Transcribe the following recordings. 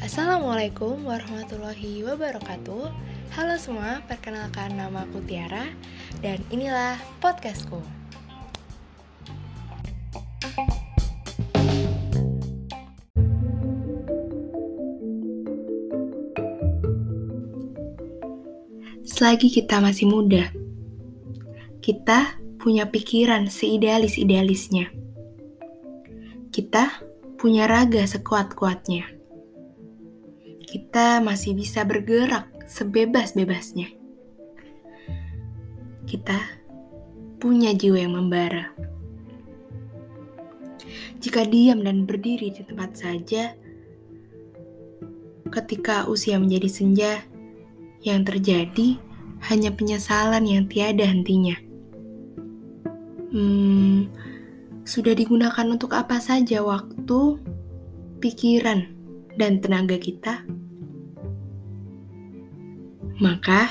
Assalamualaikum warahmatullahi wabarakatuh. Halo semua, perkenalkan nama aku Tiara Dan inilah podcastku. Selagi kita masih muda Kita punya pikiran seidealis-idealisnya Kita punya raga sekuat-kuatnya kita masih bisa bergerak sebebas-bebasnya. Kita punya jiwa yang membara. Jika diam dan berdiri di tempat saja, ketika usia menjadi senja, yang terjadi hanya penyesalan yang tiada hentinya. Hmm, sudah digunakan untuk apa saja waktu, pikiran, dan tenaga kita? Maka,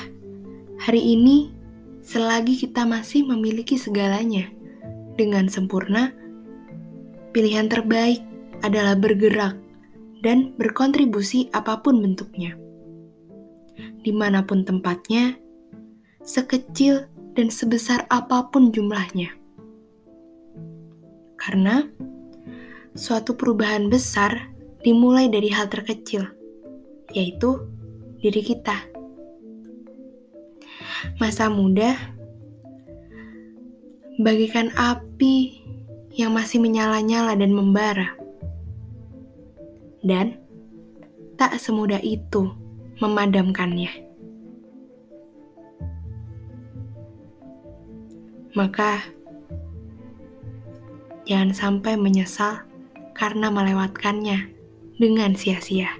hari ini, selagi kita masih memiliki segalanya dengan sempurna, pilihan terbaik adalah bergerak dan berkontribusi apa pun bentuknya. Di mana pun tempatnya, sekecil dan sebesar apa pun jumlahnya. Karena suatu perubahan besar dimulai dari hal terkecil, yaitu diri kita masa muda bagikan api yang masih menyala-nyala dan membara. Dan tak semudah itu memadamkannya. Maka jangan sampai menyesal karena melewatkannya dengan sia-sia.